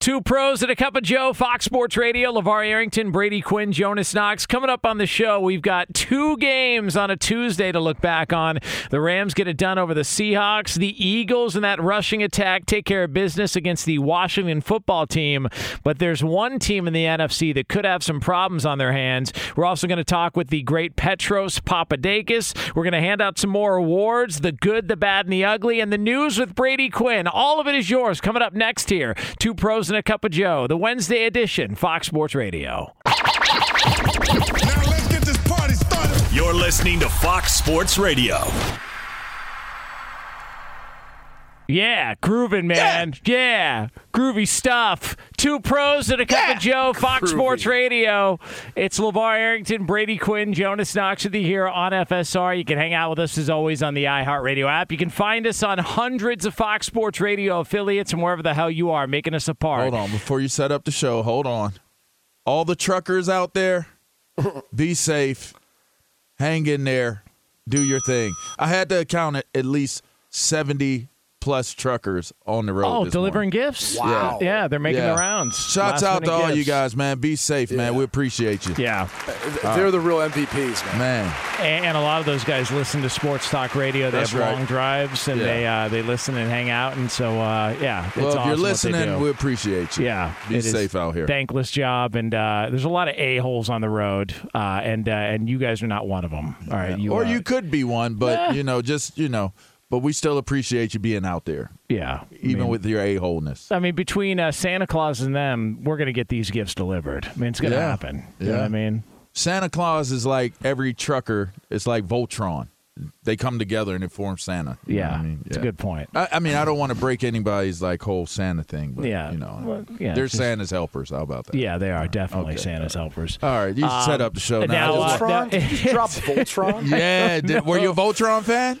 Two pros and a cup of Joe, Fox Sports Radio, LaVar Arrington, Brady Quinn, Jonas Knox. Coming up on the show, we've got two games on a Tuesday to look back on. The Rams get it done over the Seahawks. The Eagles in that rushing attack take care of business against the Washington football team. But there's one team in the NFC that could have some problems on their hands. We're also going to talk with the great Petros Papadakis. We're going to hand out some more awards the good, the bad, and the ugly, and the news with Brady Quinn. All of it is yours coming up next here. Two pros and a cup of Joe, the Wednesday edition, Fox Sports Radio. Now let's get this party started. You're listening to Fox Sports Radio. Yeah, grooving, man. Yeah. groovy stuff. Two pros and a cup of Joe, Fox Sports Radio. It's LaVar Arrington, Brady Quinn, Jonas Knox with you here on FSR. You can hang out with us as always on the iHeartRadio app. You can find us on hundreds of Fox Sports Radio affiliates and wherever the hell you are, making us a part. Hold on, before you set up the show, hold on. All the truckers out there, be safe. Hang in there. Do your thing. I had to count at at least 70 plus truckers on the road. Oh, this delivering morning. gifts? Wow. Yeah, they're making Yeah. the rounds. Shouts Last out to minute all you guys, man. Be safe, man. We appreciate you. Yeah. They're the real MVPs, man. Man. And, and a lot of those guys listen to sports talk radio. They That's have right. long drives and Yeah. they uh, they listen and hang out. And so, uh, yeah, it's Well, if awesome you're what listening, we appreciate you. Yeah, Be safe out here. Thankless job, and uh, there's a lot of a holes on the road, uh, and uh, and you guys are not one of them. All right, you or uh, you could be one, but you know, just you know, but we still appreciate you being out there, yeah, even I mean, with your a holeness. I mean, between uh, Santa Claus and them, we're gonna get these gifts delivered. I mean, it's gonna Yeah. happen. You know Yeah. what I mean? Santa Claus is like every trucker. It's like Voltron. They come together and it forms Santa. Yeah, what I mean, it's a good point. I, I mean, I don't want to break anybody's like whole Santa thing, but Yeah. you know, Well, yeah, they're just- Santa's helpers. How about that? Yeah, they are definitely Okay. Santa's helpers. All right, you Um, set up the show now. now, I just uh, want- Voltron? Did you drop Voltron? yeah, did, were you a Voltron fan?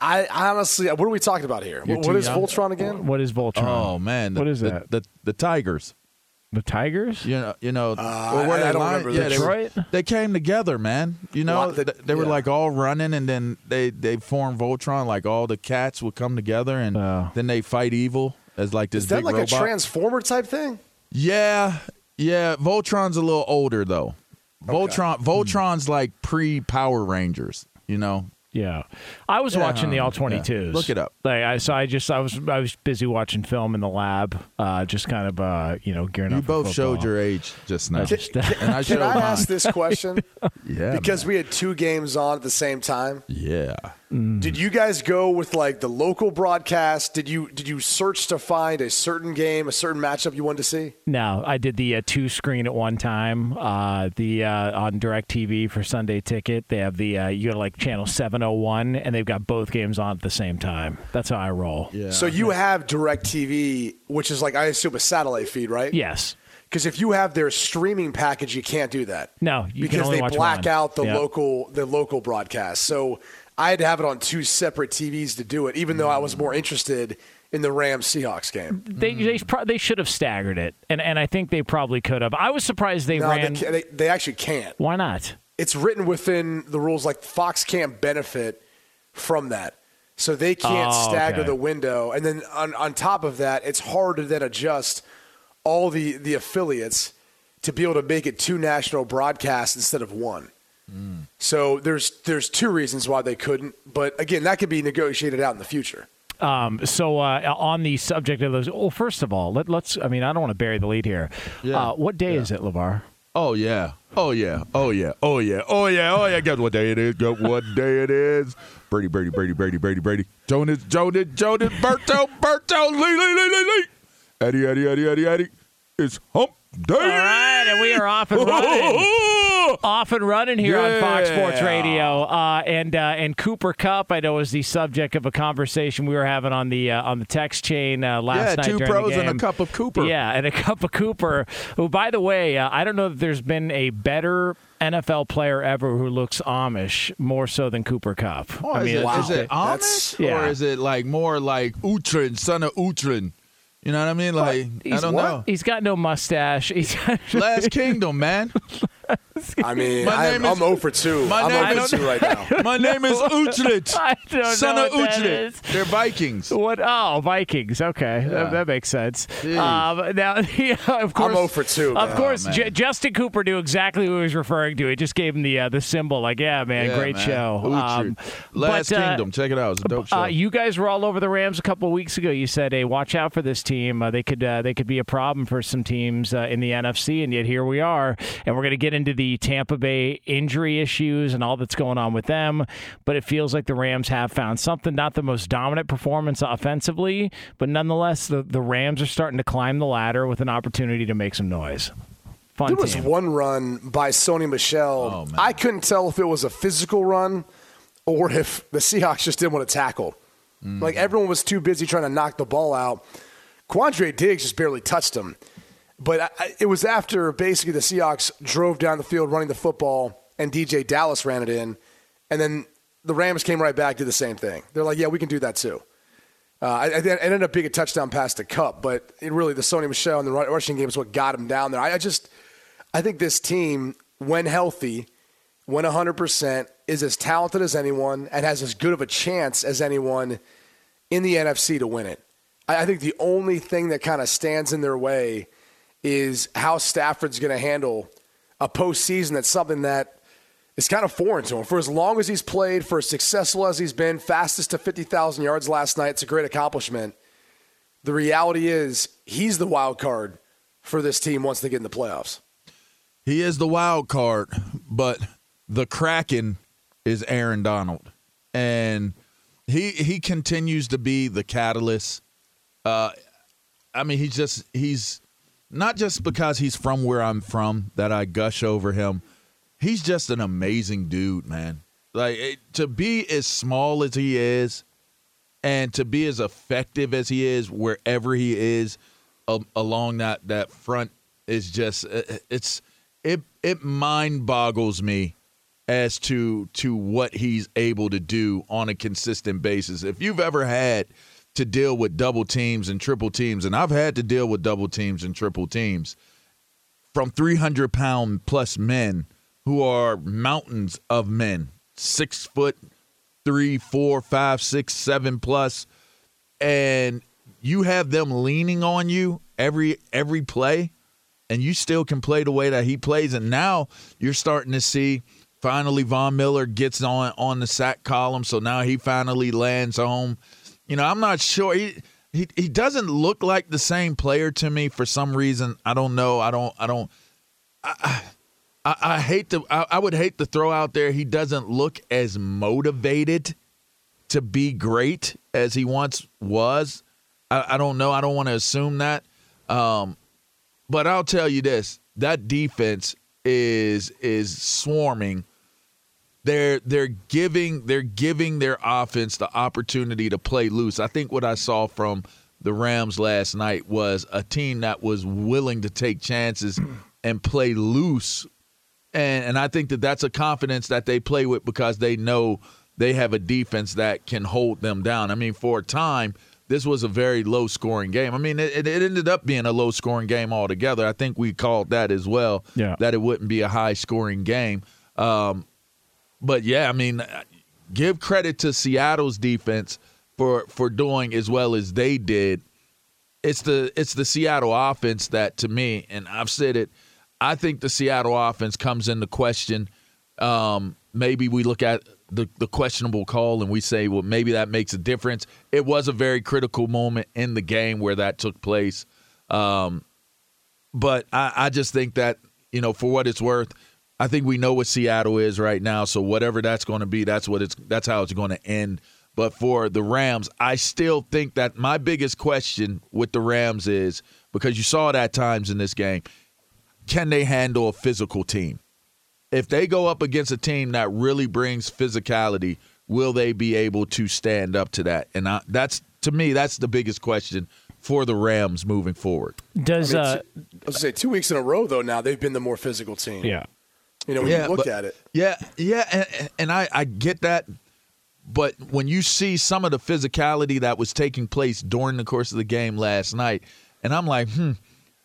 I, I honestly, what are we talking about here? You're What- what is young. Voltron again? What is Voltron? Oh man, the, What is the, that? The, the Tigers. The Tigers? You know, you know, Uh, or I- they I don't lying? remember yeah, they, were- Detroit? they came together, man. You know, the- th- they were yeah. like all running, and then they they formed Voltron. Like all the cats would come together, and Oh. then they fight evil as like this Is that big like robot. a transformer type thing? yeah, yeah. Voltron's a little older though. Voltron, Voltron's like pre Power Rangers. You know, Yeah, I was Yeah, watching the all twenty twos. yeah. Look it up. Like I, so I just I was I was busy watching film in the lab, uh, just kind of uh, you know gearing you up. for both showed your age just now, I just- and I Can I mine. ask this question? Yeah, because man. we had two games on at the same time. yeah. Did you guys go with like the local broadcast? Did you did you search to find a certain game, a certain matchup you wanted to see? No, I did the uh, two screen at one time. Uh, the uh, on Directv for Sunday Ticket, they have the uh, you go to like channel seven hundred one, and they've got both games on at the same time. That's how I roll. Yeah. So you have DirecTV, which is like I assume a satellite feed, right? Yes. Because if you have their streaming package, you can't do that. No, you can because only they watch black one. out the Yep. local the local broadcast. So I had to have it on two separate TVs to do it, even though I was more interested in the Rams Seahawks game. They they, pro- they should have staggered it, and and I think they probably could have. I was surprised they No, ran. they, they, they actually can't. Why not? It's written within the rules. Like Fox can't benefit from that, so they can't Oh, stagger okay. the window. And then on on top of that, it's hard to then adjust all the the affiliates to be able to make it two national broadcasts instead of one. So there's there's two reasons why they couldn't, but again, that could be negotiated out in the future. Um, so uh, on the subject of those, well, first of all, let, let's. I mean, I don't want to bury the lead here. Yeah. Uh, what day is it, LaVar? Oh yeah. Oh yeah. Oh yeah. Oh yeah. Oh yeah. Oh yeah. Guess what day it is? Guess what day it is? Brady, Brady, Brady, Brady, Brady, Brady. Jonas, Jonas, Jonas, Berto, Berto, Lee, Lee, Lee, Lee, Lee. Eddie, Eddie, Eddie, Eddie, Eddie. It's hump day. All right, and we are off and running. off and running here on Fox Sports Radio, uh, and uh, and Cooper Kupp. I know is the subject of a conversation we were having on the uh, on the text chain uh, last Yeah, night. two during the pros and a cup of Cooper. Yeah, and a cup of Cooper. Who, by the way, uh, I don't know if there's been a better NFL player ever who looks Amish more so than Cooper Kupp. Oh, I is, mean, it, it's is it That's- Amish Yeah. or is it like more like Uhtred, son of Uhtred? You know what I mean? Like I don't what? know. He's got no mustache. He's Last Kingdom, man. I mean, My I'm, name is- I'm 0 for 2. My I'm name 0 is- for 2 right now. My name is Uchlit. I don't Son know of Uchlit. They're Vikings. What? Oh, Vikings. Okay, that, that makes sense. Um, now, yeah, of course, I'm 0 for 2, Of man. course, Oh. J- Justin Cooper knew exactly who he was referring to. He just gave him the uh, the symbol. Like, yeah, man, Yeah, great man. show. Uchlit. Last but, uh, Kingdom. Check it out. It's a dope show. Uh, you guys were all over the Rams a couple weeks ago. You said, "Hey, watch out for this team. Uh, they could uh, they could be a problem for some teams uh, in the NFC." And yet here we are, and we're going to get into the Tampa Bay injury issues and all that's going on with them. But it feels like the Rams have found something. Not the most dominant performance offensively, but nonetheless, the the Rams are starting to climb the ladder with an opportunity to make some noise. Fun There was one run by Sony Michel. Oh. I couldn't tell if it was a physical run or if the Seahawks just didn't want to tackle. Mm. Like everyone was too busy trying to knock the ball out. Quandre Diggs just barely touched him. But I, it was after basically the Seahawks drove down the field running the football and DeeJay Dallas ran it in. And then the Rams came right back, did the same thing. They're like, yeah, we can do that too. Uh, I, it ended up being a touchdown pass to Kupp, but it really the Sony Michel and the ru- rushing game is what got him down there. I, I just, I think this team, when healthy, when 100%, is as talented as anyone and has as good of a chance as anyone in the NFC to win it. I, I think the only thing that kind of stands in their way is how Stafford's going to handle a postseason that's something that is kind of foreign to him. For as long as he's played, for as successful as he's been, fastest to 50,000 yards last night, it's a great accomplishment. The reality is he's the wild card for this team once they get in the playoffs. He is the wild card, but the Kraken is Aaron Donald, and he he continues to be the catalyst. Uh, I mean, he's just he's not just because he's from where I'm from that I gush over him. He's just an amazing dude, man. Like it, to be as small as he is, and to be as effective as he is wherever he is a- along that that front is just uh, it's it it mind boggles me as to to what he's able to do on a consistent basis. If you've ever had to deal with double teams and triple teams, and I've had to deal with double teams and triple teams from 300 pound plus men who are mountains of men, six foot three, four, five, six, seven plus, and you have them leaning on you every every play, and you still can play the way that he plays. And now you're starting to see finally Von Miller gets on on the sack column, so now he finally lands home. You know, I'm not sure he. He, he doesn't look like the same player to me for some reason. I don't know. I don't. I don't. I, I hate to. I, I would hate to throw out there. He doesn't look as motivated to be great as he once was. I, I don't know. I don't want to assume that. Um, but I'll tell you this: that defense is is swarming. They're they're giving they're giving their offense the opportunity to play loose. I think what I saw from the Rams last night was a team that was willing to take chances and play loose and and I think that that's a confidence that they play with because they know they have a defense that can hold them down. I mean, for a time, this was a very low scoring game. I mean, it, it ended up being a low scoring game altogether. I think we called that as well. Yeah. that it wouldn't be a high scoring game. Um, but yeah, I mean, give credit to Seattle's defense for for doing as well as they did. It's the it's the Seattle offense that to me, and I've said it. I think the Seattle offense comes into question. Um, maybe we look at the, the questionable call and we say, well, maybe that makes a difference. It was a very critical moment in the game where that took place. Um, but I, I just think that, you know, for what it's worth, I think we know what Seattle is right now. So whatever that's going to be, that's what it's that's how it's going to end. But for the Rams, I still think that my biggest question with the Rams is because you saw it at times in this game, can they handle a physical team? If they go up against a team that really brings physicality, will they be able to stand up to that? And I, that's to me, that's the biggest question for the Rams moving forward. Does I mean, uh, I was gonna say two weeks in a row though. Now they've been the more physical team. yeah. You know when Yeah, you look but- at it. Yeah, yeah, and, and I, I get that. But when you see some of the physicality that was taking place during the course of the game last night, and I'm like, hmm,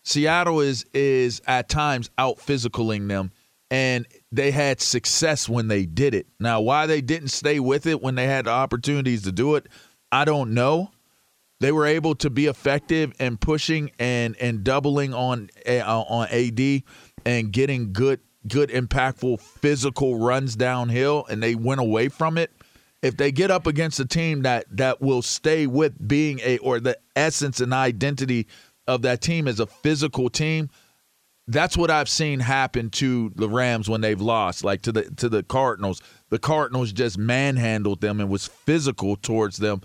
Seattle is is at times out physicaling them. and they had success when they did it. Now, why they didn't stay with it when they had the opportunities to do it, I don't know. They were able to be effective in pushing and and doubling on uh, on AD and getting good good impactful physical runs downhill and they went away from it. If they get up against a team that that will stay with being a or the essence and identity of that team as a physical team, that's what I've seen happen to the Rams when they've lost, like to the to the Cardinals. The Cardinals just manhandled them and was physical towards them.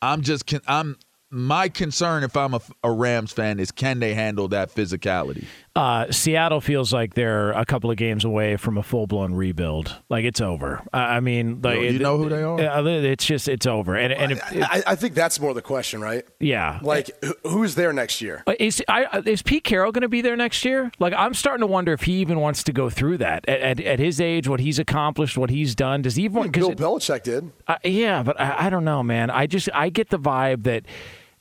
I'm just I'm my concern if I'm a, a, Rams fan is can they handle that physicality? Uh, Seattle feels like they're a couple of games away from a full blown rebuild. Like it's over. I mean, like, you know who they are. It's just it's over. And and if, I, I, think that's more the question, right? Yeah. Like who's there next year? Is I, is Pete Carroll going to be there next year? Like I'm starting to wonder if he even wants to go through that at, at, at his age, what he's accomplished, what he's done. Does he even? want? Bill Belichick did. Uh, yeah, but I, I don't know, man. I just I get the vibe that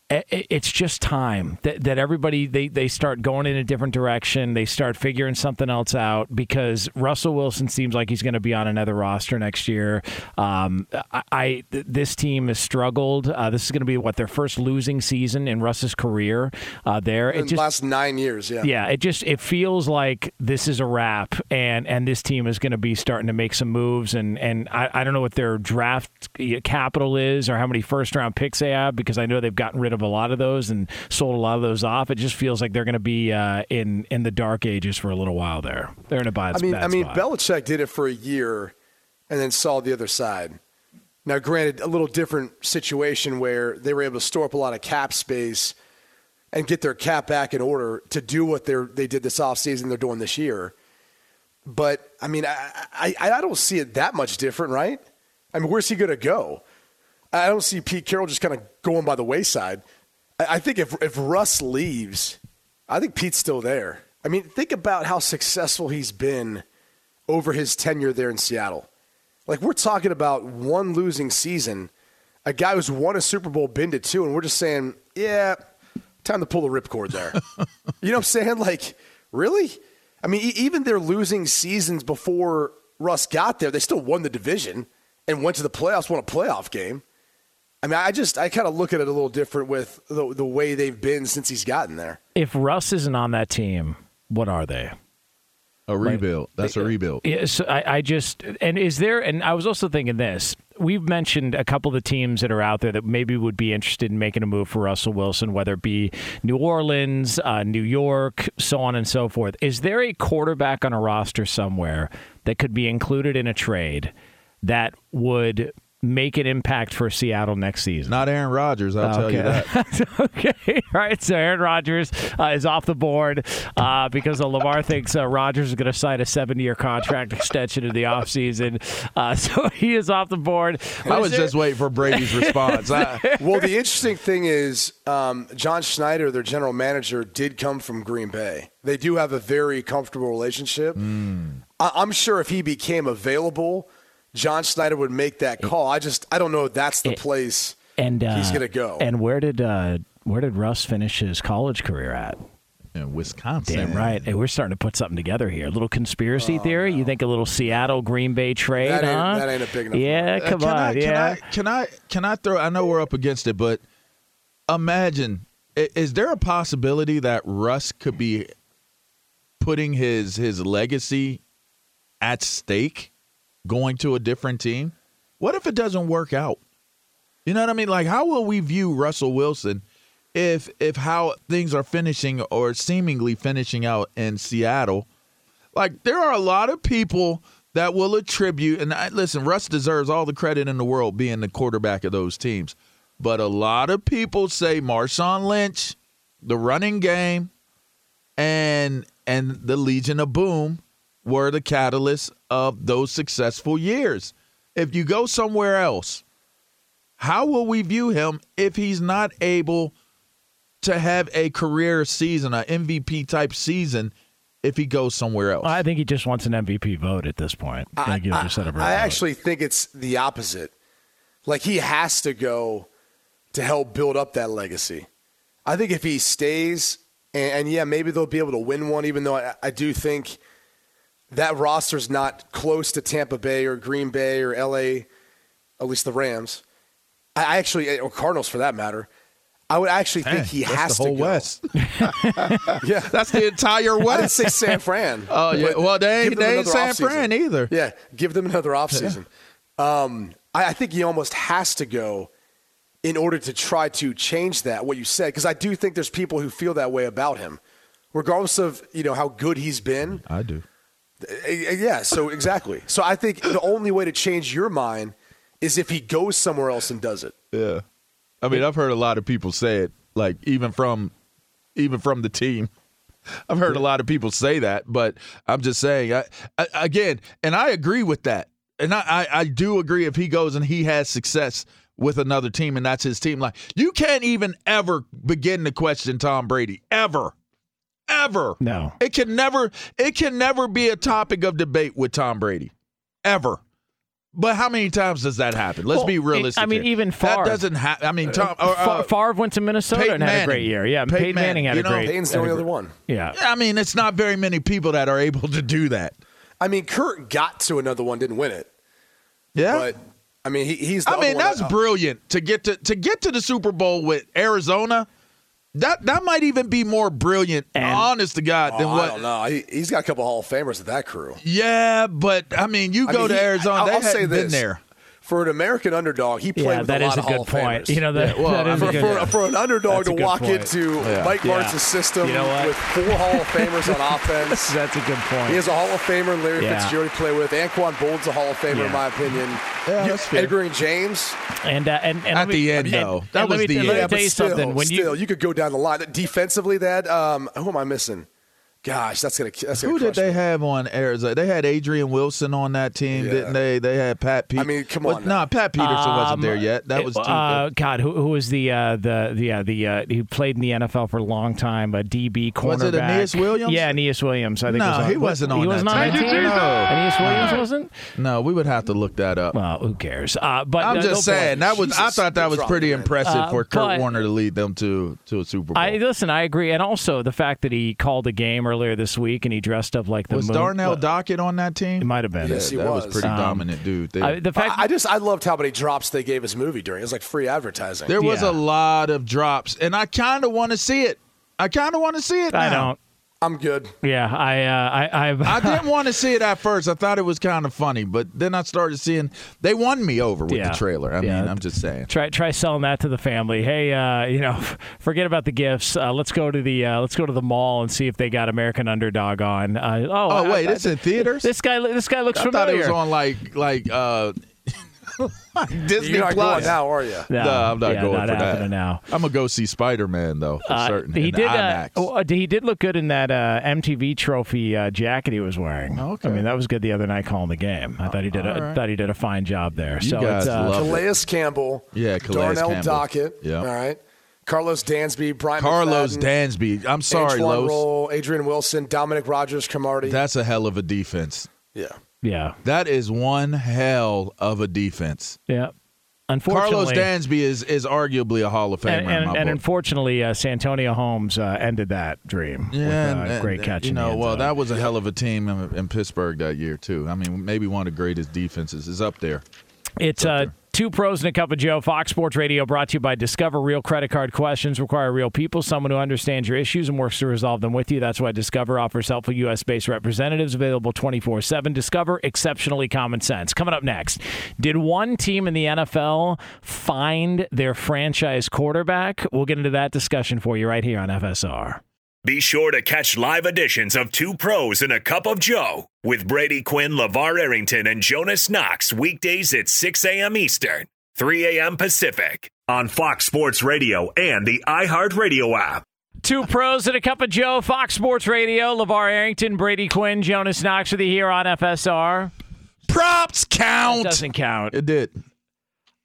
it's just time that, that everybody they, they start going in a different direction. They start figuring something else out because russell wilson seems like he's going to be on another roster next year. Um, I, I, this team has struggled. Uh, this is going to be what their first losing season in russ's career uh, there. In it just, the last nine years yeah. Yeah it just it feels like this is a wrap and and this team is going to be starting to make some moves and and I, I don't know what their draft capital is or how many first round picks they have because i know they've gotten rid of of a lot of those and sold a lot of those off. It just feels like they're going to be uh, in in the dark ages for a little while there. They're in a bad. I mean, bad I mean, spot. Belichick did it for a year, and then saw the other side. Now, granted, a little different situation where they were able to store up a lot of cap space and get their cap back in order to do what they they did this offseason they're doing this year. But I mean, I, I, I don't see it that much different, right? I mean, where's he going to go? I don't see Pete Carroll just kind of going by the wayside. I think if if Russ leaves, I think Pete's still there. I mean, think about how successful he's been over his tenure there in Seattle. Like we're talking about one losing season, a guy who's won a Super Bowl, been to two, and we're just saying, yeah, time to pull the ripcord there. you know what I'm saying? Like, really? I mean, even their losing seasons before Russ got there, they still won the division and went to the playoffs, won a playoff game. I mean, I just I kind of look at it a little different with the the way they've been since he's gotten there. If Russ isn't on that team, what are they? A rebuild. Like, That's a rebuild. Yes, I, I just and is there and I was also thinking this. We've mentioned a couple of the teams that are out there that maybe would be interested in making a move for Russell Wilson, whether it be New Orleans, uh, New York, so on and so forth. Is there a quarterback on a roster somewhere that could be included in a trade that would make an impact for Seattle next season. Not Aaron Rodgers, I'll okay. tell you that. okay, all right. So Aaron Rodgers uh, is off the board uh, because Lamar thinks uh, Rodgers is going to sign a seven-year contract extension in the offseason. Uh, so he is off the board. I was there... just waiting for Brady's response. well, the interesting thing is um, John Schneider, their general manager, did come from Green Bay. They do have a very comfortable relationship. Mm. I- I'm sure if he became available – John Schneider would make that call. I just I don't know if that's the place and uh, he's going to go. And where did uh, where did Russ finish his college career at? In Wisconsin. Damn right. Hey, we're starting to put something together here. A little conspiracy oh, theory. No. You think a little Seattle Green Bay trade? That ain't, huh? that ain't a big enough. Yeah, come uh, on. I, yeah. Can I, can I can I throw? I know we're up against it, but imagine is there a possibility that Russ could be putting his his legacy at stake? Going to a different team? What if it doesn't work out? You know what I mean? Like, how will we view Russell Wilson if if how things are finishing or seemingly finishing out in Seattle? Like, there are a lot of people that will attribute, and I, listen, Russ deserves all the credit in the world being the quarterback of those teams. But a lot of people say Marshawn Lynch, the running game, and and the Legion of Boom were the catalyst of those successful years. If you go somewhere else, how will we view him if he's not able to have a career season, an MVP type season, if he goes somewhere else? I think he just wants an MVP vote at this point. I, I, I actually think it's the opposite. Like he has to go to help build up that legacy. I think if he stays, and, and yeah, maybe they'll be able to win one, even though I, I do think – that roster's not close to Tampa Bay or Green Bay or LA, at least the Rams. I actually, or Cardinals for that matter. I would actually think Hey, he that's has the whole to go. West. Yeah, That's the entire West. I didn't say San Fran. Oh yeah. Well, they ain't, they ain't San offseason. Fran either. Yeah, give them another offseason. Um, I, I think he almost has to go in order to try to change that. What you said, because I do think there's people who feel that way about him, regardless of you know how good he's been. I do. Uh, Yeah, so exactly. So I think the only way to change your mind is if he goes somewhere else and does it. Yeah. I mean, I've heard a lot of people say it, like even from even from the team. I've heard a lot of people say that, but I'm just saying I, I, again, and I agree with that. And I, I, I do agree if he goes and he has success with another team and that's his team. Like you can't even ever begin to question Tom Brady. Ever. Ever. No. It can never it can never be a topic of debate with Tom Brady. Ever. But how many times does that happen? Let's Well, be realistic. I mean, here. even that Favre. doesn't happen. I mean, Tom. Fa- uh, uh, Favre went to Minnesota Peyton and had a great year. Yeah, Peyton Peyton, Manning had Manning, a you know, great. Peyton's the only other one. Yeah. I mean, it's not very many people that are able to do that. I mean, Kurt got to another one, didn't win it, Yeah. but I mean, he, he's. The I mean, one that's that- brilliant to get to to get to the Super Bowl with Arizona. That that might even be more brilliant, And- honest to God, than Oh, what. I don't know. He, he's got a couple Hall of Famers with that crew. Yeah, but I mean, you I go mean, to he- Arizona. I'll, they I'll say hadn't been this. there. For an American underdog, he played Yeah, with that a is lot a of Hall good of point. Famers. You know, that, Yeah, well, that I a for, good for, for an underdog That's to walk point. into Yeah. Mike Yeah. Martz's system You know with four Hall of Famers on offense. That's a good point. He has a Hall of Famer, Larry Yeah. Fitzgerald, to play with. Anquan Boldin's a Hall of Famer, Yeah. in my opinion. Yeah, You- that's fair. Edgerrin James. and uh, and, and At me- the end, and- though. and That let was me, the let end. me Yeah, tell you still, something. When still, you you could go down the line. Defensively, that um, who am I missing? Gosh, that's gonna that's gonna Who did they me. have on Arizona? They had Adrian Wilson on that team, Yeah. didn't they? They had Pat Pete. I mean, come Well, on No, now. Pat Peterson wasn't there Um, yet. That was too uh, God. Who, who was the uh, the the uh, the uh, who played in the NFL for a long time? A DB cornerback. Was it Aeneas Williams? Uh, Yeah, Aeneas Williams. I think. No, was on, he wasn't on He that wasn't team. that. No. Aeneas Williams wasn't. No, we would have to look that up. Well, who cares? Uh, but I'm uh, just no saying point. that was. I thought that was pretty it in. impressive Uh, for Kurt Warner to lead them to to a Super Bowl. I listen. I agree, and also the fact that he called a game earlier this week and he dressed up like the was moon. Darnell Well, Dockett on that team? It might have been. Yes, he that was, was. pretty Um, dominant, dude. They- I, the fact. I, I just I loved how many drops they gave his movie during. It was like free advertising. there was yeah. a lot of drops, and I kind of want to see it. I kind of want to see it. I don't. I'm good. Yeah, I. Uh, I. I've, I didn't want to see it at first. I thought it was kind of funny, but then I started seeing they won me over with Yeah. the trailer. I Yeah. mean, I'm just saying. Try try selling that to the family. Hey, uh, you know, forget about the gifts. Uh, let's go to the uh, let's go to the mall and see if they got American Underdog on. Uh, oh, Oh I- wait, I- it's in theaters. this guy this guy looks I familiar. thought it was on like like uh Disney You're not Plus. going now, are you? No, No, I'm not yeah, going not for that. now. I'm gonna go see Spider Man though for Uh, certain. he did. Uh, IMAX. oh, uh, he did look good in that uh, MTV Trophy uh, jacket he was wearing. Okay. I mean, that was good the other night calling the game. I thought he did. A, All right. thought he did a fine job there. You so guys it's, uh, love it. Campbell. Yeah, Calais Darnell Campbell. Dockett. Yeah. All right. Carlos Dansby, Brian Carlos McFadden, Dansby. I'm sorry, Antoine Los. Roll, Adrian Wilson, Dominic Rogers, Cromartie. That's a hell of a defense. yeah. Yeah, That is one hell of a defense. yeah. Unfortunately, Carlos Dansby is is arguably a Hall of Famer and, and, and unfortunately, uh, Santonio Holmes uh, ended that dream Yeah, with a and- great catch. You know, well, that was a hell of a team in, in Pittsburgh that year too. I mean, maybe one of the greatest defenses is up there. It's uh, two pros and a cup of Joe. Fox Sports Radio brought to you by Discover. Real credit card questions require real people, someone who understands your issues and works to resolve them with you. That's why Discover offers helpful U.S. based representatives available 24 7. Discover exceptionally common sense. Coming up next, did one team in the NFL find their franchise quarterback? We'll get into that discussion for you right here on FSR. Be sure to catch live editions of Two Pros and a Cup of Joe with Brady Quinn, LaVar Arrington, and Jonas Knox weekdays at 6 a.m. Eastern, 3 a.m. Pacific on Fox Sports Radio and the iHeartRadio app. Two pros and a cup of Joe, Fox Sports Radio. LeVar Arrington, Brady Quinn, Jonas Knox with you here on FSR. Props count. Doesn't count. It did.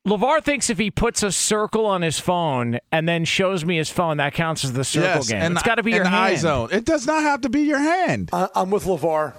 LaVar thinks if he puts a circle on his phone and then shows me his phone, that counts as the circle yes, game. and it's got to be and your the hand. eye zone. It does not have to be your hand. I, I'm with LaVar.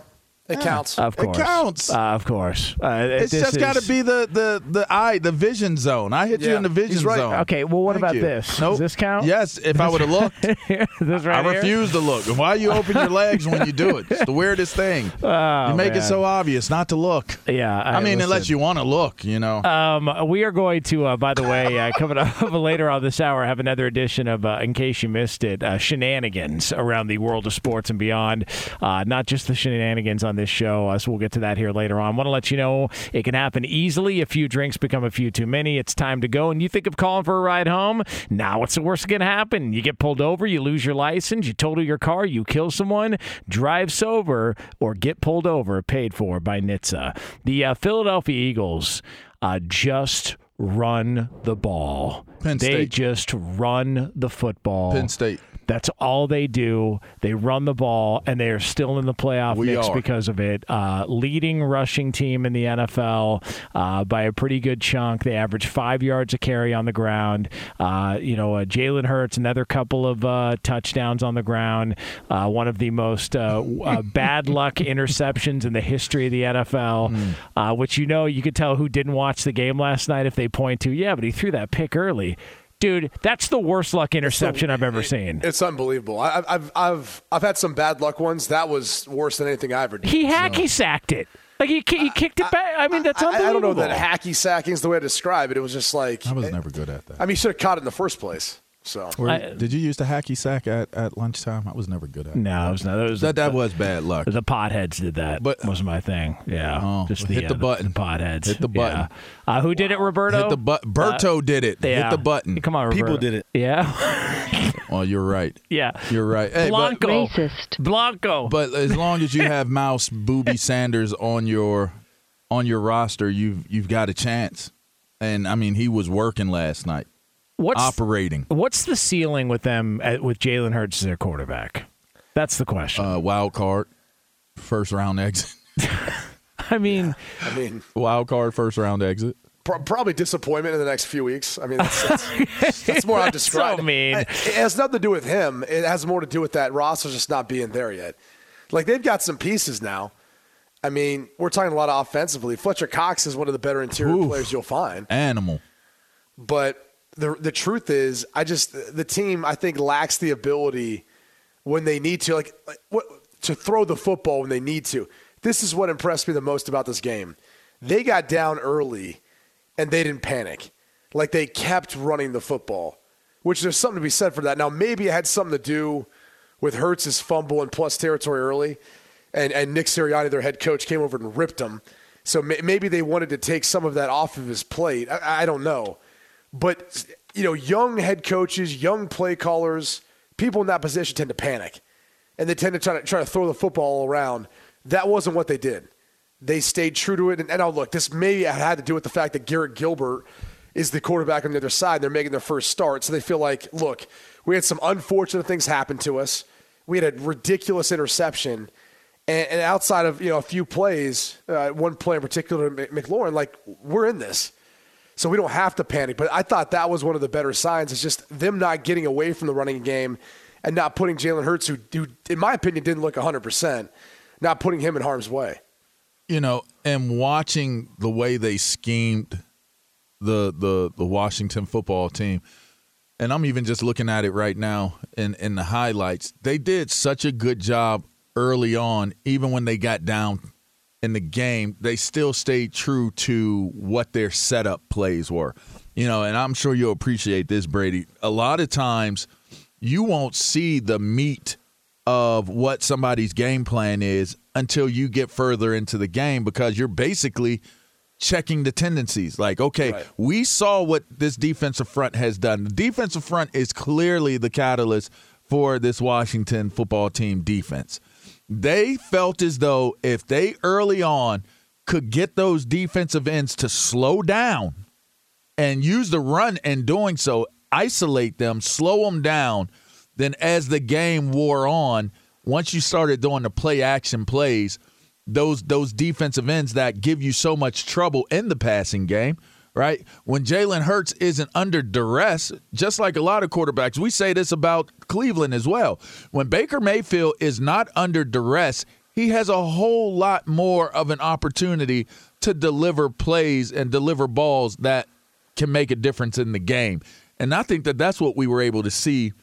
It counts. Of course. It counts. Uh, of course, uh, It's this just got to be the the the eye, the vision zone. I hit you in the vision right. zone. Okay, well, what Thank about you. this? Nope. Does this count? Yes, if I would have looked. this right I here? refuse to look. Why you open your legs when you do it? It's the weirdest thing. Oh, you make man. it so obvious not to look. Yeah, I, mean, unless listen. you want to look, you know. Um, we are going to, uh, by the way, uh, coming up later on this hour, have another edition of, uh, in case you missed it, uh, shenanigans around the world of sports and beyond. Uh, not just the shenanigans on this show, uh, so we'll get to that here later on. Want to let you know it can happen easily. A few drinks become a few too many. It's time to go, and you think of calling for a ride home. Now, what's the worst that can happen? You get pulled over, you lose your license, you total your car, you kill someone, drive sober, or get pulled over, paid for by NHTSA. The uh, Philadelphia Eagles uh, just run the ball. Penn they just run the football. Penn State. That's all they do. They run the ball, and they are still in the playoff We mix are. because of it. Uh, leading rushing team in the NFL uh, by a pretty good chunk. They average five yards a carry on the ground. Uh, you know, uh, Jalen Hurts, another couple of uh, touchdowns on the ground. Uh, one of the most uh, uh, bad luck interceptions in the history of the NFL, uh, which you know you could tell who didn't watch the game last night if they point to, yeah, but he threw that pick early. Dude, that's the worst luck interception I've ever seen. It's unbelievable. I, I've I've I've had some bad luck ones. That was worse than anything I ever did. He hacky sacked it. Like he, he kicked it back. I mean, that's I, I unbelievable. don't know that hacky sacking is the way to describe it. It was just like I was never good at that. I mean, he should have caught it in the first place. So Were- I- did you use the hacky sack at, at lunchtime? I was never good at it. No, it was not. That was That that was bad luck. the potheads did that. But- was my thing. Yeah, Oh, just hit the, the uh, button. potheads. Hit the button. Yeah. Uh, who did it, Roberto? Hit the button. Berto did it. Yeah. Hit the button. Come on, Roberto. People did it. Yeah, Oh, you're right. yeah. You're right. Hey, but, Blanco. Racist. Blanco. but as long as you have Mouse Booby Sanders on your on your roster, you've you've got a chance. And I mean, he was working last night, what's operating. what's the ceiling with them at, with Jalen Hurts as their quarterback? That's the question. Uh, wild card, first round exit. I mean, I mean, Wild card, first round exit. probably disappointment in the next few weeks. I mean, that's, that's, that's more how to That's describe so it. mean. It has nothing to do with him. It has more to do with that roster just not being there yet. Like they've got some pieces now. I mean, we're talking a lot of offensively. Fletcher Cox is one of the better interior Oof. players you'll find. Animal. But the the truth is, I just the team I think lacks the ability when they need to, like, what, to throw the football when they need to. This is what impressed me the most about this game. They got down early, and they didn't panic. Like they kept running the football, which there's something to be said for that. Now maybe it had something to do with Hurts's fumble and plus territory early, and and Nick Sirianni, their head coach, came over and ripped him. So maybe they wanted to take some of that off of his plate. I, I don't know. But you know, young head coaches, young play callers, people in that position tend to panic, and they tend to try to try to throw the football around. That wasn't what they did. They stayed true to it. And, and now look, this maybe had to do with the fact that Garrett Gilbert is the quarterback on the other side. They're making their first start, so they feel like, look, we had some unfortunate things happen to us. We had a ridiculous interception. And, and outside of you know a few plays, uh, one play in particular, Mc- McLaurin, like we're in this. So we don't have to panic. But I thought that was one of the better signs. It's just them not getting away from the running game and not putting Jalen Hurts, who, who, in my opinion, didn't look 100%, not putting him in harm's way. you know, and watching the way they schemed the the the Washington football team, and I'm even just looking at it right now in in the highlights. They did such a good job early on, even when they got down in the game. They still stayed true to what their setup plays were. You know, and I'm sure you'll appreciate this, Brady. A lot of times, you won't see the meat of what somebody's game plan is until you get further into the game because you're basically checking the tendencies. Like, okay, Right. we saw what this defensive front has done. The defensive front is clearly the catalyst for this Washington football team defense. They felt as though if they early on could get those defensive ends to slow down and use the run and doing so, isolate them, slow them down, then as the game wore on, once you started doing the play action plays, those those defensive ends that give you so much trouble in the passing game, right? When Jalen Hurts isn't under duress, just like a lot of quarterbacks, we say this about Cleveland as well. When Baker Mayfield is not under duress, he has a whole lot more of an opportunity to deliver plays and deliver balls that can make a difference in the game. And I think that that's what we were able to see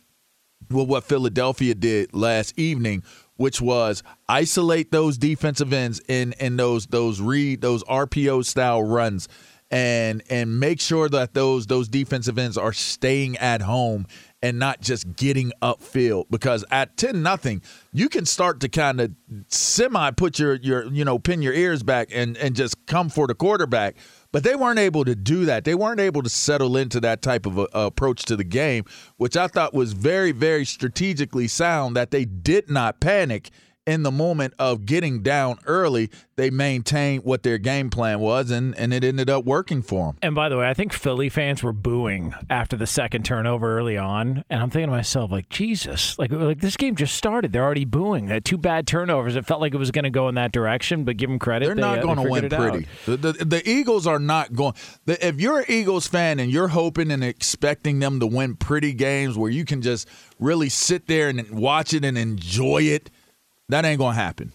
with what Philadelphia did last evening, which was isolate those defensive ends in in those those read those RPO style runs and and make sure that those those defensive ends are staying at home and not just getting upfield because at 10 nothing you can start to kind of semi put your your you know pin your ears back and and just come for the quarterback but they weren't able to do that. They weren't able to settle into that type of a, approach to the game, which I thought was very, very strategically sound that they did not panic in the moment of getting down early, they maintained what their game plan was, and, and it ended up working for them. And by the way, I think Philly fans were booing after the second turnover early on, and I'm thinking to myself, like, Jesus, like, like this game just started. They're already booing. They had two bad turnovers. It felt like it was going to go in that direction, but give them credit. They're not uh, going to win pretty. The, the, the, Eagles are not going. The, if you're an Eagles fan and you're hoping and expecting them to win pretty games where you can just really sit there and watch it and enjoy it – that ain't going to happen.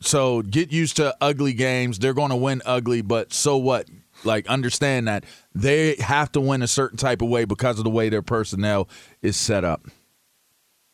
So get used to ugly games. They're going to win ugly, but so what? Like understand that they have to win a certain type of way because of the way their personnel is set up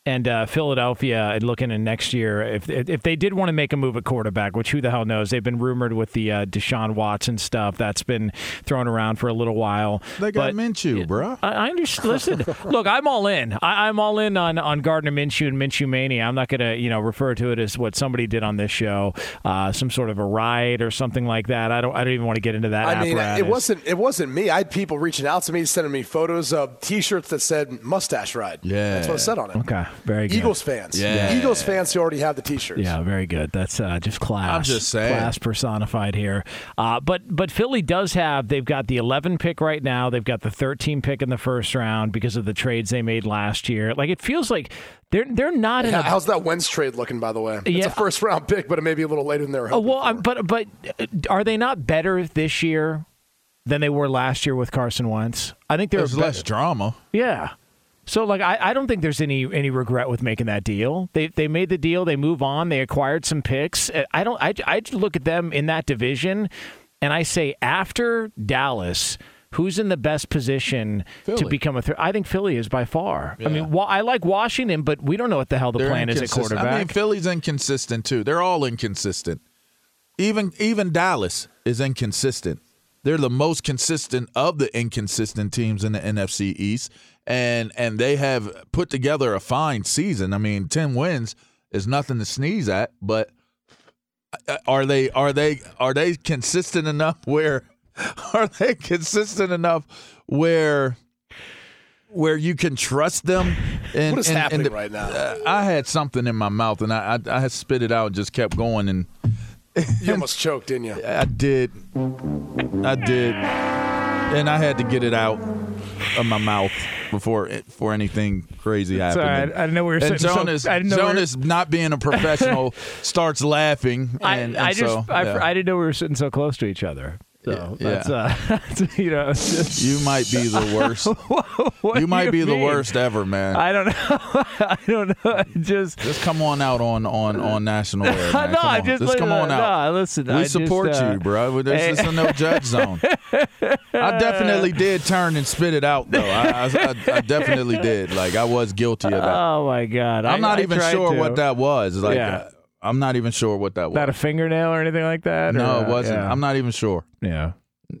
and uh, Philadelphia looking in next year if if they did want to make a move at quarterback, which who the hell knows? They've been rumored with the uh, Deshaun Watson stuff that's been thrown around for a little while. They got but, Minshew, bro. I, I understand. Listen, look, I'm all in. I, am all in on on Gardner Minshew and Minshew mania. I'm not going to you know refer to it as what somebody did on this show, uh, some sort of a riot or something like that. I don't. I don't even want to get into that. I mean, apparatus. it wasn't. It wasn't me. I had people reaching out to me, sending me photos of T-shirts that said "mustache ride." Yeah, that's what it said on it. Okay. Very good. Eagles fans. Yeah. Eagles fans who already have the T-shirts. Yeah, very good. That's uh, just class. I'm just saying. Class personified here. Uh, but but Philly does have. They've got the 11 pick right now. They've got the 13 pick in the first round because of the trades they made last year. Like it feels like they're they're not in. A, how's that Wentz trade looking? By the way, it's yeah. a first round pick, but it may be a little later than they were. Oh, well, for. but but uh, are they not better this year than they were last year with Carson Wentz? I think there's less drama. Yeah. So like I, I don't think there's any any regret with making that deal. They they made the deal, they move on, they acquired some picks. Uh, I don't I I look at them in that division and I say after Dallas Who's in the best position Philly. to become a threat? I think Philly is by far. Yeah. I mean, wa- I like Washington, but we don't know what the hell the They're plan is at quarterback. I mean, Philly's inconsistent too. They're all inconsistent. Even even Dallas is inconsistent. They're the most consistent of the inconsistent teams in the NFC East, and and they have put together a fine season. I mean, ten wins is nothing to sneeze at, but uh, are they are they are they consistent enough where are they consistent enough where where you can trust them? And, what is and, happening and the, right now? Uh, I had something in my mouth and I, I I had spit it out and just kept going and you almost choked, didn't you? I did. I did. And I had to get it out of my mouth before before anything crazy happened. Sorry, I, I didn't know we were and Jonas, so, I didn't know Jonas we were, not being a professional, starts laughing. And, I, and I just so, I, yeah. I didn't know we were sitting so close to each other. Yeah. that's uh, you know, just, you might be the worst. you might you be mean? the worst ever, man. I don't know. I don't know. Just just come on out on on on national air. Man. no, come on. just, just come on out. No, listen, we I support just, uh, you, bro. This is a no judge zone. I definitely did turn and spit it out, though. I, I, I definitely did. Like I was guilty of that. Oh my god! I'm I, not I even sure to. what that was. Like. Yeah. Uh, I'm not even sure what that was. Not a fingernail or anything like that. no, or, it wasn't. Yeah. I'm not even sure. Yeah.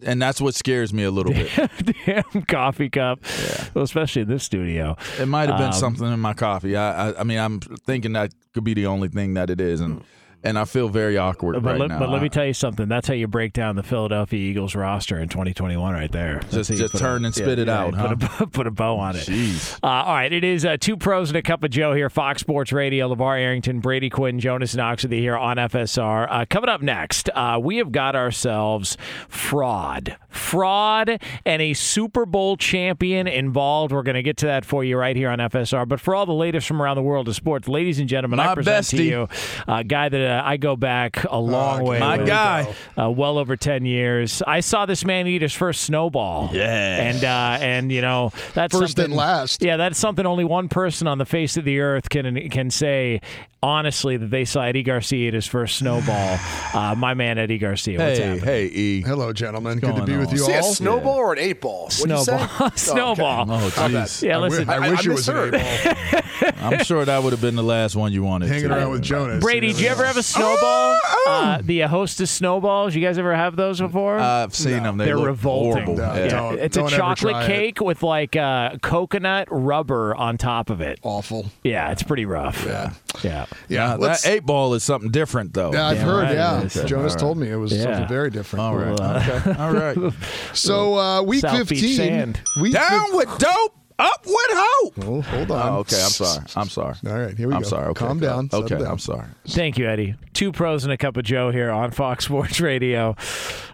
And that's what scares me a little bit. Damn coffee cup. Yeah. Well, especially in this studio. It might have been Um, something in my coffee. I, I, I mean, I'm thinking that could be the only thing that it is, and and I feel very awkward But, right let, now. but let me tell you something. That's how you break down the Philadelphia Eagles roster in 2021, right there. Just- just turn and spit it out, Put, a, put a bow on it. Jeez. Uh, all right, it is uh, two pros and a cup of Joe here, Fox Sports Radio. LaVar Arrington, Brady Quinn, Jonas Knox with you here on FSR. Uh, coming up next, uh, we have got ourselves fraud. Fraud and a Super Bowl champion involved. We're going to get to that for you right here on FSR. But for all the latest from around the world of sports, ladies and gentlemen, I My present to you a guy that uh, I go back a long way my guy. uh, well over 10 years. I saw this man eat his first snowball. Yeah. And, uh, and you know, that's First something, and last. Yeah, that's something only one person on the face of the earth can can say. Honestly that they saw Eddie Garcia at his first snowball. Uh, my man Eddie Garcia. What's Hey, happening? hey, E. Hello, gentlemen. Good to going be with on? you See a all. snowball or an eight ball? What'd you say? Snowball. Snowball. Oh, My bad. jeez. Yeah, I listen. I, I- wish I it was an eight ball. I'm sure that would have been the last one you wanted. Hanging to. around with Jonas. Brady, You did you ever have a snowball? Uh, the uh, hostess snowballs. You guys ever have those before? I've seen them. They They're look revolting. horrible. No, Yeah. don't. it's a chocolate try it. cake with like uh, coconut rubber on top of it. Awful. Yeah, it's pretty rough. Yeah. Yeah. Yeah. Now, that eight ball is something different, though. yeah, I've Damn heard. right yeah, is. Jonas All right. told me it was Yeah. something very different. All right. Well, uh, okay. All right. So uh, week South Beach 15. sand. Week Down fif- with dope, up with hope. Oh, hold on. Oh, okay. I'm sorry. I'm sorry. All right, here we go I'm sorry. Okay, Calm go. down. settle Okay, down. I'm sorry. Thank you, Eddie. Two pros and a cup of Joe here on Fox Sports Radio.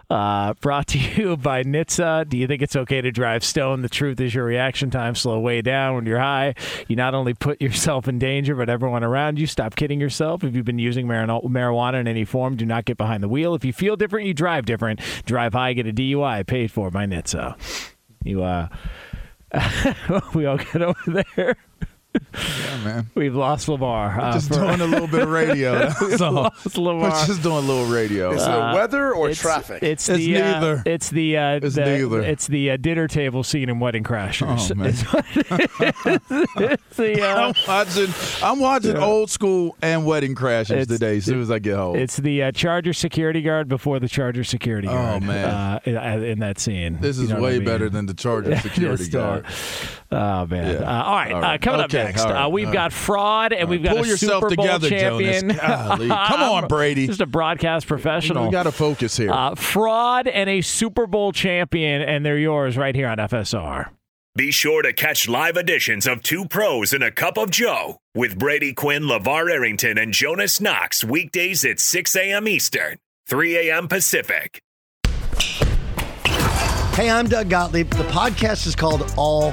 Uh, brought to you by NHTSA. Do you think it's okay to drive stone? The truth is, your reaction time slow way down when you're high. You not only put yourself in danger, but everyone around you. Stop kidding yourself. If you've been using marino- marijuana in any form, do not get behind the wheel. If you feel different, you drive different. Drive high, get a DUI paid for by NHTSA. You, uh, we all get over there. Yeah, man. We've lost Lamar. Uh, Just for- doing a little bit of radio. That's all. lost Lamar. We're just doing a little radio. Is it weather or It's- traffic? It's, It's the uh, neither. it's the uh, It's the- neither. It's the uh, dinner table scene in Wedding Crashers. Oh, man. It's what it is. It's the, uh, I'm watching. I'm watching old school and Wedding Crashers It's- today. As soon as I get home, it's the uh, Charger security guard before the Charger security guard. Oh, man. uh, in, in that scene. this You is know way I mean? better than the Charger security Just, uh, guard. Oh man! Yeah. Uh, all right, All Uh, coming Okay, up next, all right, uh, we've all got right. fraud and we've got Pull a yourself Super Bowl together, champion. Jonas. Come on, Brady. Just a broadcast professional. We got to focus here. uh, fraud and a Super Bowl champion, and they're yours right here on FSR. Be sure to catch live editions of Two Pros and a Cup of Joe with Brady Quinn, LaVar Arrington, and Jonas Knox weekdays at 6 a.m. Eastern, 3 a.m. Pacific. Hey, I'm Doug Gottlieb. The podcast is called All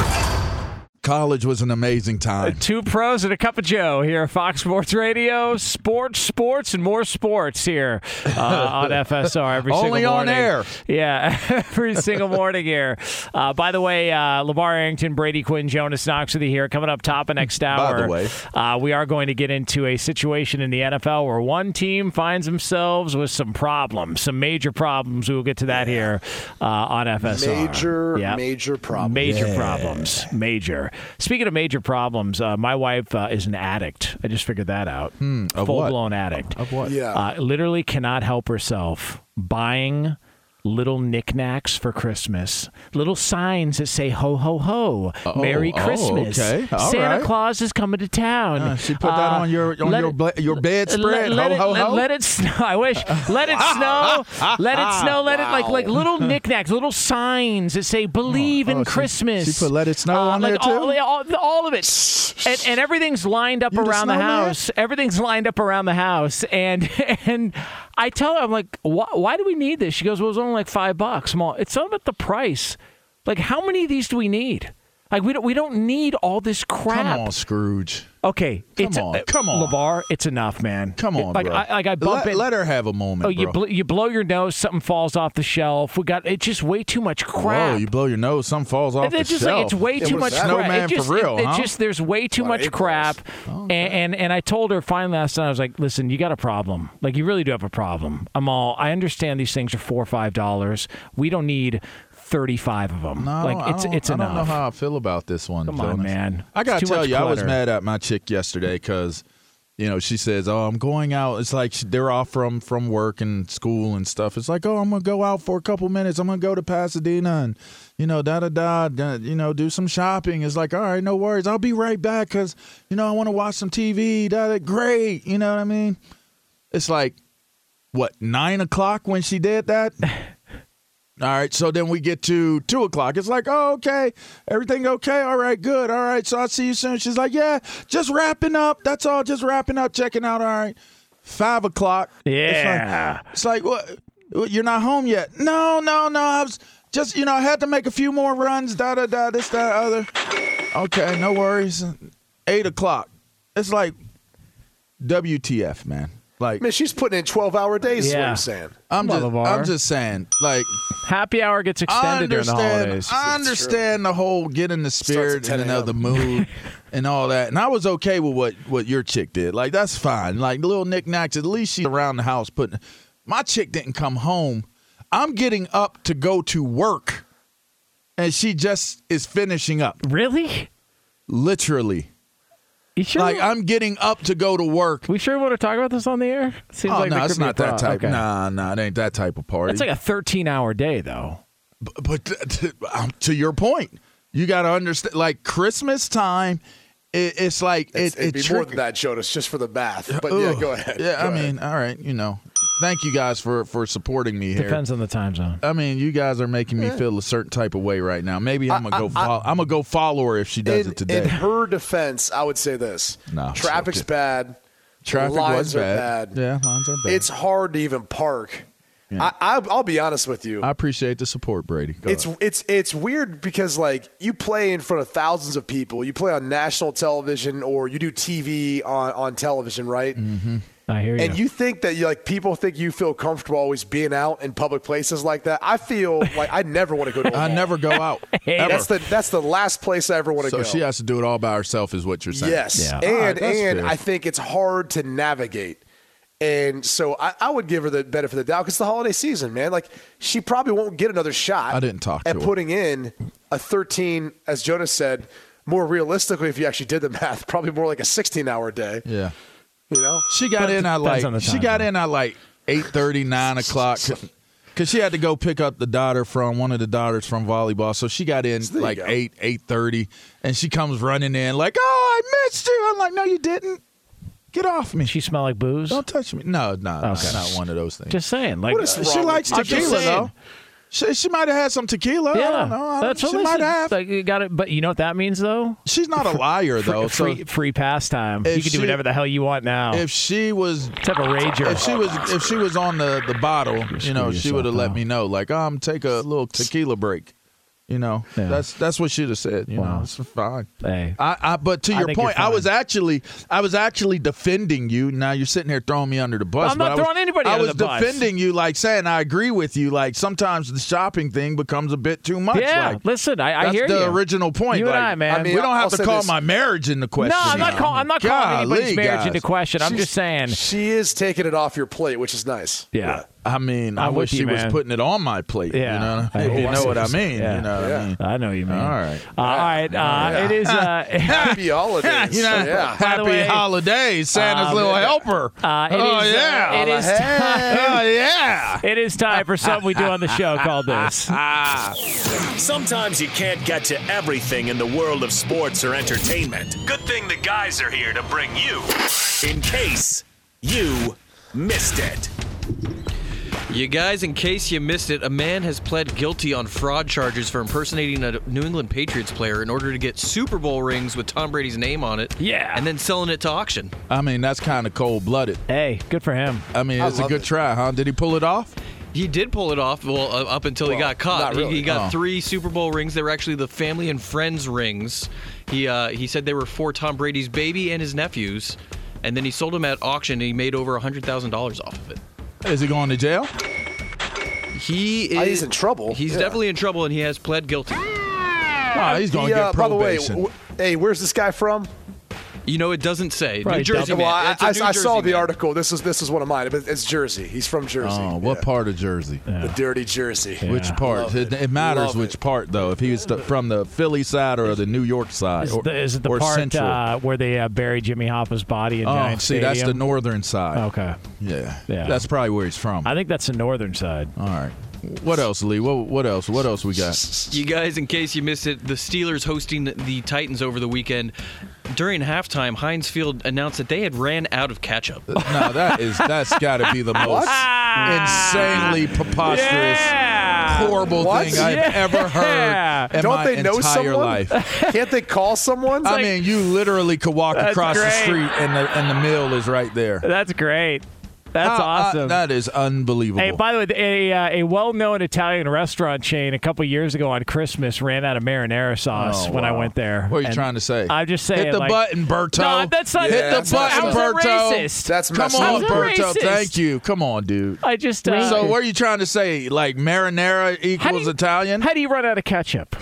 College was an amazing time. Two pros and a cup of Joe here, at Fox Sports Radio, sports, sports, and more sports here uh, on FSR every single Only on morning. air. Yeah, every single morning here. Uh, by the way, uh, LaVar Arrington, Brady Quinn, Jonas Knox with you here. Coming up top of next hour. the way. uh, we are going to get into a situation in the NFL where one team finds themselves with some problems, some major problems. We will get to that here uh, on FSR. major, Yeah. major problem. Major problems. Major. Speaking of major problems, uh, my wife uh, is an addict. I just figured that out. Hmm, Full what? blown addict. Of what? Yeah. Uh, literally cannot help herself buying little knickknacks for Christmas. Little signs that say ho ho ho. Oh, Merry oh, Christmas. okay. Santa right. Claus is coming to town. Uh, she put that Uh, on your on your it- your bedspread. let, let ho it, ho let, ho. let it snow. I wish. Let it snow. Let it snow. Let it like like little knickknacks, little signs that say "Believe oh, in she- Christmas." she put "Let it snow" Uh, on like there, all, too? All, all of it, and, and everything's lined up You the around the, snowman? house. Everything's lined up around the house, and and I tell her, I'm like, why, why do we need this? She goes, well, it's only like five bucks. I'm all, it's not about the price. Like, how many of these do we need? Like, we don't we don't need all this crap. Come on, Scrooge. Okay, Come it's on, uh, come on. LaVar, it's enough, man. Come on, like bro. I, like I bump let, it. let her have a moment, oh, you bl- you blow your nose, something falls off the shelf. We got it's just way too much crap. Whoa, you blow your nose, something falls off It- the it's just shelf. like it's way Yeah, too much crap. It just, for real, it, huh? It's just there's way too Lot much eight balls. crap. And, and and I told her finally last night I was like, listen, you got a problem. Like you really do have a problem. I'm all. I understand these things are four or five dollars. We don't need thirty five of them. No, like I it's it's I enough. don't know how I feel about this one. Come on, man. I gotta tell you, I was mad at my chick yesterday because, you know, she says, "Oh, I'm going out." It's like they're off from from work and school and stuff. It's like, "Oh, I'm gonna go out for a couple minutes. I'm gonna go to Pasadena and, you know, da da da, da you know, do some shopping." It's like, "All right, no worries. I'll be right back because, you know, I want to watch some TV." Da da, great. You know what I mean? It's like, what nine o'clock when she did that. All right, so then we get to two o'clock. It's like, oh, okay, everything okay? All right, good. All right, so I'll see you soon. She's like, yeah, just wrapping up. That's all, just wrapping up, checking out. All right, five o'clock. Yeah. It's like, it's like what? You're not home yet. No, no, no. I was just, you know, I had to make a few more runs. Da da da. This that other. Okay, no worries. Eight o'clock. It's like WTF, man. Like Man, she's putting in 12 hour days, is what I'm saying. I'm just, I'm just saying, like Happy hour gets extended during the understand. holidays. I understand the whole get in the spirit and you know, the mood and all that. And I was okay with what what your chick did. Like that's fine. Like little knickknacks. At least she's around the house putting. My chick didn't come home. I'm getting up to go to work, and she just is finishing up. Really? Literally, You sure? like I'm getting up to go to work. we sure want to talk about this on the air? Seems oh like no, it's could be a not that pro- type. okay. Nah, nah, it ain't that type of party. It's like a 13 hour day, though. But, but t- t- um, to your point, you got to understand. Like Christmas time, it, it's like It's, it, it'd it be more than that, Jonas, just for the math. But yeah, go ahead. Yeah, Go I ahead. mean, all right, you know, thank you guys for for supporting me here. Depends on the time zone. I mean, you guys are making me feel a certain type of way right now. Maybe I'm gonna go. follow, I'm gonna go follow her if she does in, it today. in her defense, I would say this: No, traffic's okay. bad. Traffic lines was are bad. bad. Yeah, lines are bad. It's hard to even park. I, I, I'll be honest with you. I appreciate the support, Brady. Go it's ahead. it's it's weird because like you play in front of thousands of people. You play on national television or you do TV on on television, right? Mm-hmm. I hear you. And you think that you like people think you feel comfortable always being out in public places like that. I feel like I never want to go to. A I mall. never go out. ever. That's the that's the last place I ever want to so go. she has to do it all by herself, is what you're saying. Yes, Yeah. Ah, and All right, that's and fair. I think it's hard to navigate. And so I, I would give her the benefit of the doubt because the holiday season, man. Like she probably won't get another shot. I didn't talk to at her. putting in a 13, as Jonas said. More realistically, if you actually did the math, probably more like a 16-hour day. Yeah. You know, She got But in at depends on the like she time, got though. in at like eight thirty, nine o'clock. Cause she had to go pick up the daughter from one of the daughters from volleyball, so she got in you like go. eight eight thirty, and she comes running in like, "Oh, I missed you." I'm like, "No, you didn't. Get off me. she smell like booze? Don't touch me." No, no, no, Okay. not one of those things. Just saying. Like, What is uh, she likes tequila though. She, she might have had some tequila. yeah, I don't know. I don't- that's she might have. Like, you got it, but you know what that means, though. She's not a liar though. so free, free pastime. You can do whatever the hell you want now. if she was Type of rager. if she was if she was on the the bottle, you know, she would have let me know. Like, um, take a little tequila break. You know, Yeah. that's that's what she'd have said. You Wow. know, it's fine. Hey. I, I but to I your think point, I was actually I was actually defending you. Now you're sitting here throwing me under the bus. I'm but not I was, throwing anybody I under was the bus. defending you, like saying I agree with you. Like sometimes the shopping thing becomes a bit too much. yeah, like, listen, I, I that's hear the you. original point. You and I, man. I mean, we don't I'll have to call this. my marriage into question. no, I'm not, call, I'm not calling anybody's Golly, marriage guys. into question. I'm just saying. she is taking it off your plate, which is nice. Yeah. I mean, i I'm wish with she you, was putting it on my plate. Yeah. You know, I if you you. know what I mean. Yeah. You know what I mean. I know you, man. All right. Uh, all right. Uh, It is. Uh, Happy holidays. You know, yeah. Happy way, holidays, Santa's um, little helper. uh, it oh is, uh, yeah, it is time. oh yeah. It is time for something we do on the show called this. Sometimes you can't get to everything in the world of sports or entertainment. Good thing the guys are here to bring you in case you missed it. You guys, in case you missed it, a man has pled guilty on fraud charges for impersonating a New England Patriots player in order to get Super Bowl rings with Tom Brady's name on it. Yeah. And then selling it to auction. I mean, that's kind of cold blooded. Hey, good for him. I mean, I it's a good it. try, huh? Did he pull it off? He did pull it off, well, uh, up until he got caught. not He- He, got Oh. three Super Bowl rings. They were actually the family and friends rings. He uh, he said they were for Tom Brady's baby and his nephews, and then he sold them at auction. and He made over hundred thousand dollars off of it. Is he going to jail? He is. Ah, he's in trouble. He's Yeah. definitely in trouble, and he has pled guilty. Oh, he's going to get by the way, w- hey, where's this guy from? You know, it doesn't say. Right, New Jersey. Well, I, It's a I, New I Jersey saw the article. This is this is one of mine. It's Jersey. He's from Jersey. oh, what Yeah. part of Jersey? The dirty Jersey. Which part? It, it. it matters Love which it. part, though. If he was the, from the Philly side or the New York side, Is, or, the, is it the or part Central. uh, where they uh, buried Jimmy Hoffa's body in oh, Giant see, Stadium? that's the northern side. Okay. Yeah. Yeah. that's probably where he's from. I think that's the northern side. All right. What else, Lee? What, what else? What else we got? You guys, in case you missed it, the Steelers hosting the Titans over the weekend. During halftime, Heinz Field announced that they had ran out of ketchup. No, that is that's got to be the most insanely preposterous, Yeah. horrible What? thing I've Yeah. ever heard in Don't my they know entire someone? life. Can't they call someone? I mean, you literally could walk That's across the street and the and the mill is right there. That's great. That's How- uh, awesome. that is unbelievable. Hey, by the way, a, uh, a well-known Italian restaurant chain a couple years ago on Christmas ran out of marinara sauce Oh, when I went there. What are you And trying to say? I'm just saying. Hit the like- button, Berto. No, that's not. Hit Yeah, the that's not- button, Berto. racist? That's Come on, How's Berto. racist? Thank you. Come on, dude. I just. Uh, So, what are you trying to say? Like marinara how equals you- Italian? How do you run out of ketchup?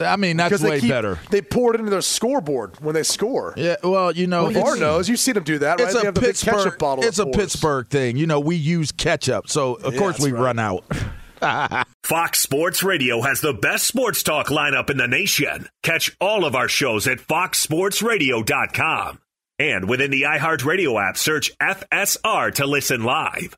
I mean, that's Because way keep, better. They pour it into their scoreboard when they score. Yeah, well, you know, LaVar it's- knows. You've seen them do that, right? It's they a have Pittsburgh. ketchup bottle. It's a. Pittsburgh thing. You know, we use ketchup, so of Yeah, course we right. run out. Fox Sports Radio has the best sports talk lineup in the nation. Catch all of our shows at foxsportsradio.com. And within the iHeartRadio app, search FSR to listen live.